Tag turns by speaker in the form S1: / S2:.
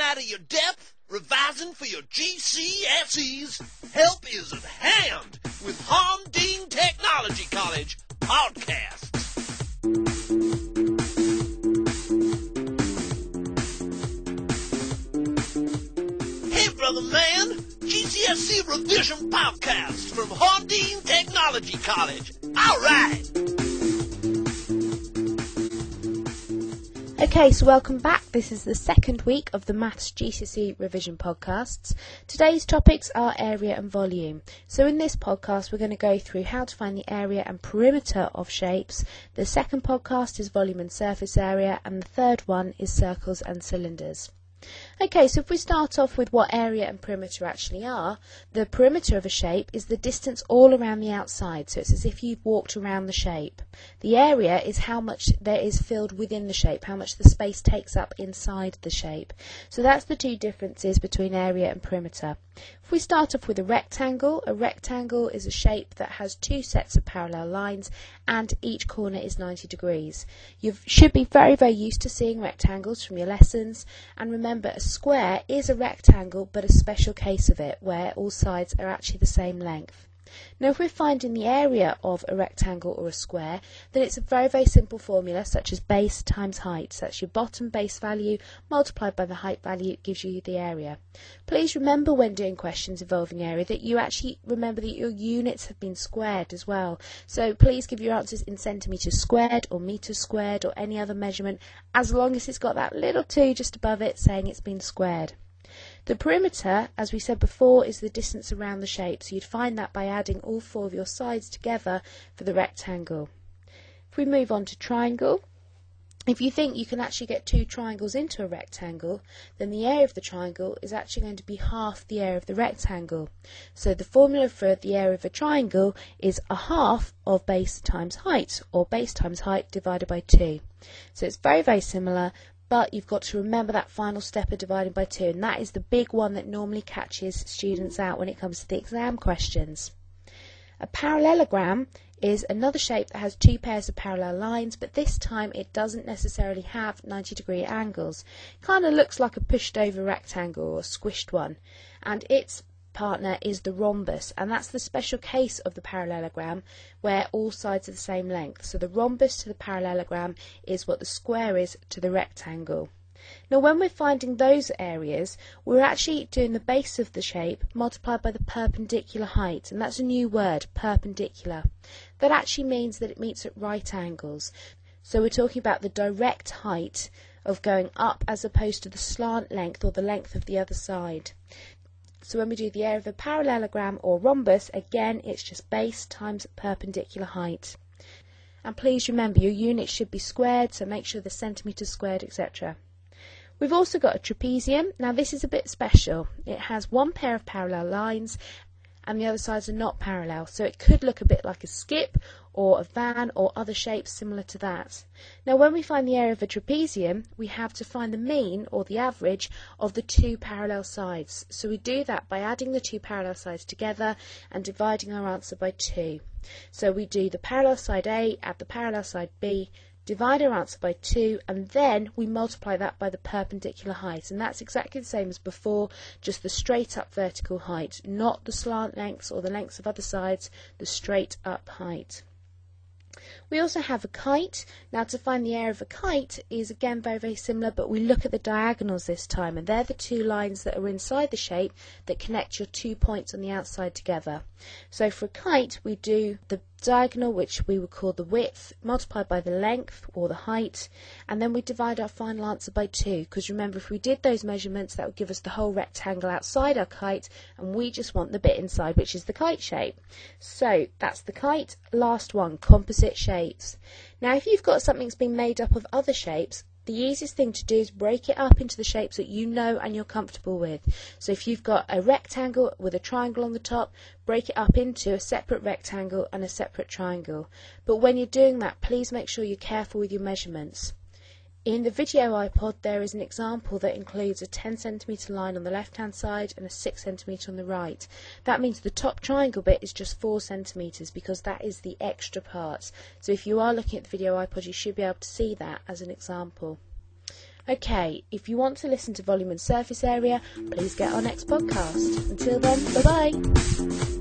S1: out of your depth, revising for your GCSEs, help is at hand with Honding Technology College podcasts. Hey, brother man, GCSE revision podcast from Honding Technology College. All right.
S2: Okay, so welcome back. This is the second week of the Maths GCSE revision podcasts. Today's topics are area and volume. So in this podcast, we're going to go through how to find the area and perimeter of shapes. The second podcast is volume and surface area, and the third one is circles and cylinders. Okay, so if we start off with what area and perimeter actually are, the perimeter of a shape is the distance all around the outside, so it's as if you've walked around the shape. The area is how much there is filled within the shape, how much the space takes up inside the shape. So that's the two differences between area and perimeter. If we start off with a rectangle, a rectangle is a shape that has two sets of parallel lines and each corner is 90 degrees. You should be very, very used to seeing rectangles from your lessons and remember a square is a rectangle but a special case of it where all sides are actually the same length. Now if we're finding the area of a rectangle or a square, then it's a very, very simple formula such as base times height. So that's your bottom base value multiplied by the height value gives you the area. Please remember when doing questions involving area that you actually remember that your units have been squared as well. So please give your answers in centimetres squared or metres squared or any other measurement as long as it's got that little 2 just above it saying it's been squared. The perimeter, as we said before, is the distance around the shape, so you'd find that by adding all four of your sides together for the rectangle. If we move on to triangle, if you think you can actually get two triangles into a rectangle, then the area of the triangle is actually going to be half the area of the rectangle. So the formula for the area of a triangle is a half of base times height, or base times height divided by 2. So it's very, very similar, but you've got to remember that final step of dividing by 2 and that is the big one that normally catches students out when it comes to the exam questions. A parallelogram is another shape that has two pairs of parallel lines but this time it doesn't necessarily have 90 degree angles. It kind of looks like a pushed over rectangle or squished one and its partner is the rhombus, and that's the special case of the parallelogram where all sides are the same length. So the rhombus to the parallelogram is what the square is to the rectangle. Now when we're finding those areas, we're actually doing the base of the shape multiplied by the perpendicular height, and that's a new word, perpendicular. That actually means that it meets at right angles. So we're talking about the direct height of going up as opposed to the slant length or the length of the other side. So when we do the area of a parallelogram or rhombus, again, it's just base times perpendicular height. And please remember, your units should be squared, so make sure the centimetres squared, etc. We've also got a trapezium. Now this is a bit special. It has one pair of parallel lines and the other sides are not parallel. So it could look a bit like a skip or a van or other shapes similar to that. Now when we find the area of a trapezium, we have to find the mean or the average of the two parallel sides. So we do that by adding the two parallel sides together and dividing our answer by 2. So we do the parallel side A, add the parallel side B, divide our answer by 2 and then we multiply that by the perpendicular height and that's exactly the same as before just the straight up vertical height not the slant lengths or the lengths of other sides the straight up height we also have a kite. Now to find the area of a kite is again very very similar but we look at the diagonals this time and they're the two lines that are inside the shape that connect your two points on the outside together. So for a kite we do the diagonal which we would call the width multiplied by the length or the height and then we divide our final answer by 2 because remember if we did those measurements that would give us the whole rectangle outside our kite and we just want the bit inside which is the kite shape. So that's the kite. Last one, composite shapes. Now if you've got something that's been made up of other shapes the easiest thing to do is break it up into the shapes that you know and you're comfortable with. So if you've got a rectangle with a triangle on the top, break it up into a separate rectangle and a separate triangle. But when you're doing that, please make sure you're careful with your measurements. In the video iPod there is an example that includes a 10 centimetre line on the left hand side and a 6 centimetre on the right. That means the top triangle bit is just 4 centimetres because that is the extra part. So if you are looking at the video iPod you should be able to see that as an example. Okay, if you want to listen to volume and surface area, please get our next podcast. Until then, bye bye.